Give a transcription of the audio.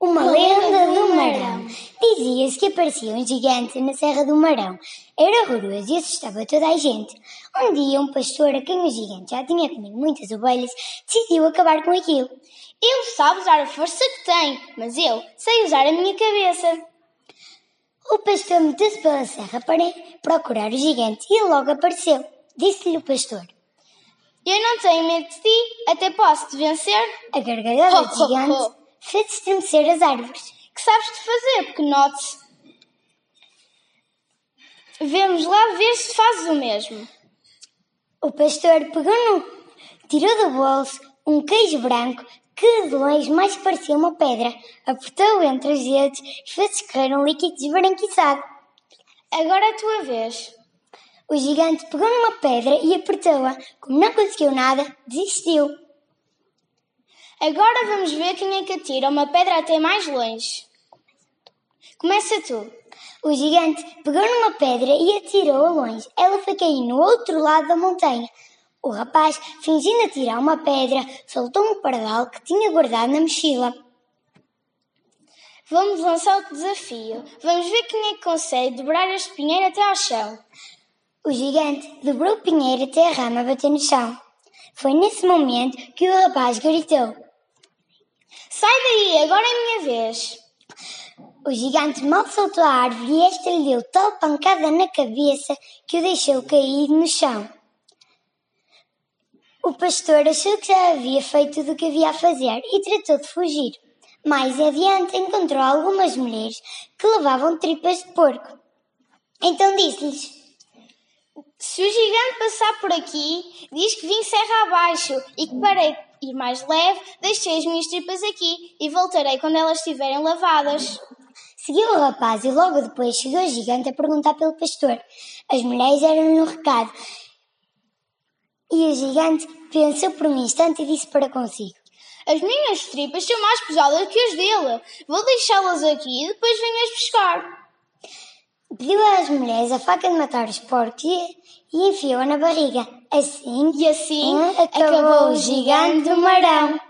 Uma lenda do Marão. Dizia-se que aparecia um gigante na Serra do Marão. Era horroroso e assustava toda a gente. Um dia, um pastor, a quem o gigante já tinha comido muitas ovelhas, decidiu acabar com aquilo. Ele sabe usar a força que tem, mas eu sei usar a minha cabeça. O pastor meteu-se pela serra para procurar o gigante e logo apareceu. Disse-lhe o pastor. Eu não tenho medo de ti, até posso te vencer. A gargalhada do gigante fez estremecer as árvores. Que sabes de fazer, porque note Vemos lá ver se fazes o mesmo. O pastor pegou no... tirou do bolso um queijo branco que de longe mais parecia uma pedra, apertou-o entre os dedos e fez escorrer um líquido esbranquiçado. Agora é a tua vez. O gigante pegou numa pedra e apertou-a. Como não conseguiu nada, desistiu. Agora vamos ver quem é que atira uma pedra até mais longe. Começa tu. O gigante pegou numa pedra e atirou-a longe. Ela foi cair no outro lado da montanha. O rapaz, fingindo atirar uma pedra, soltou um pardal que tinha guardado na mochila. Vamos lançar o desafio. Vamos ver quem é que consegue dobrar este pinheiro até ao chão. O gigante dobrou o pinheiro até a rama bater no chão. Foi nesse momento que o rapaz gritou: Sai daí, agora é minha vez. O gigante mal soltou a árvore e esta lhe deu tal pancada na cabeça que o deixou cair no chão. O pastor achou que já havia feito o que havia a fazer e tratou de fugir. Mais adiante encontrou algumas mulheres que levavam tripas de porco. Então disse-lhes: Se o gigante passar por aqui, diz que vim serra abaixo e que para ir mais leve, deixei as minhas tripas aqui e voltarei quando elas estiverem lavadas. Seguiu o rapaz e logo depois chegou o gigante a perguntar pelo pastor. As mulheres deram-lhe um recado e o gigante pensou por um instante e disse para consigo: As minhas tripas são mais pesadas que as dele. Vou deixá-las aqui e depois venhas pescar. Pediu às mulheres a faca de matar os porcos e, e enfiou-a na barriga. Assim, e assim acabou, acabou o gigante do marão.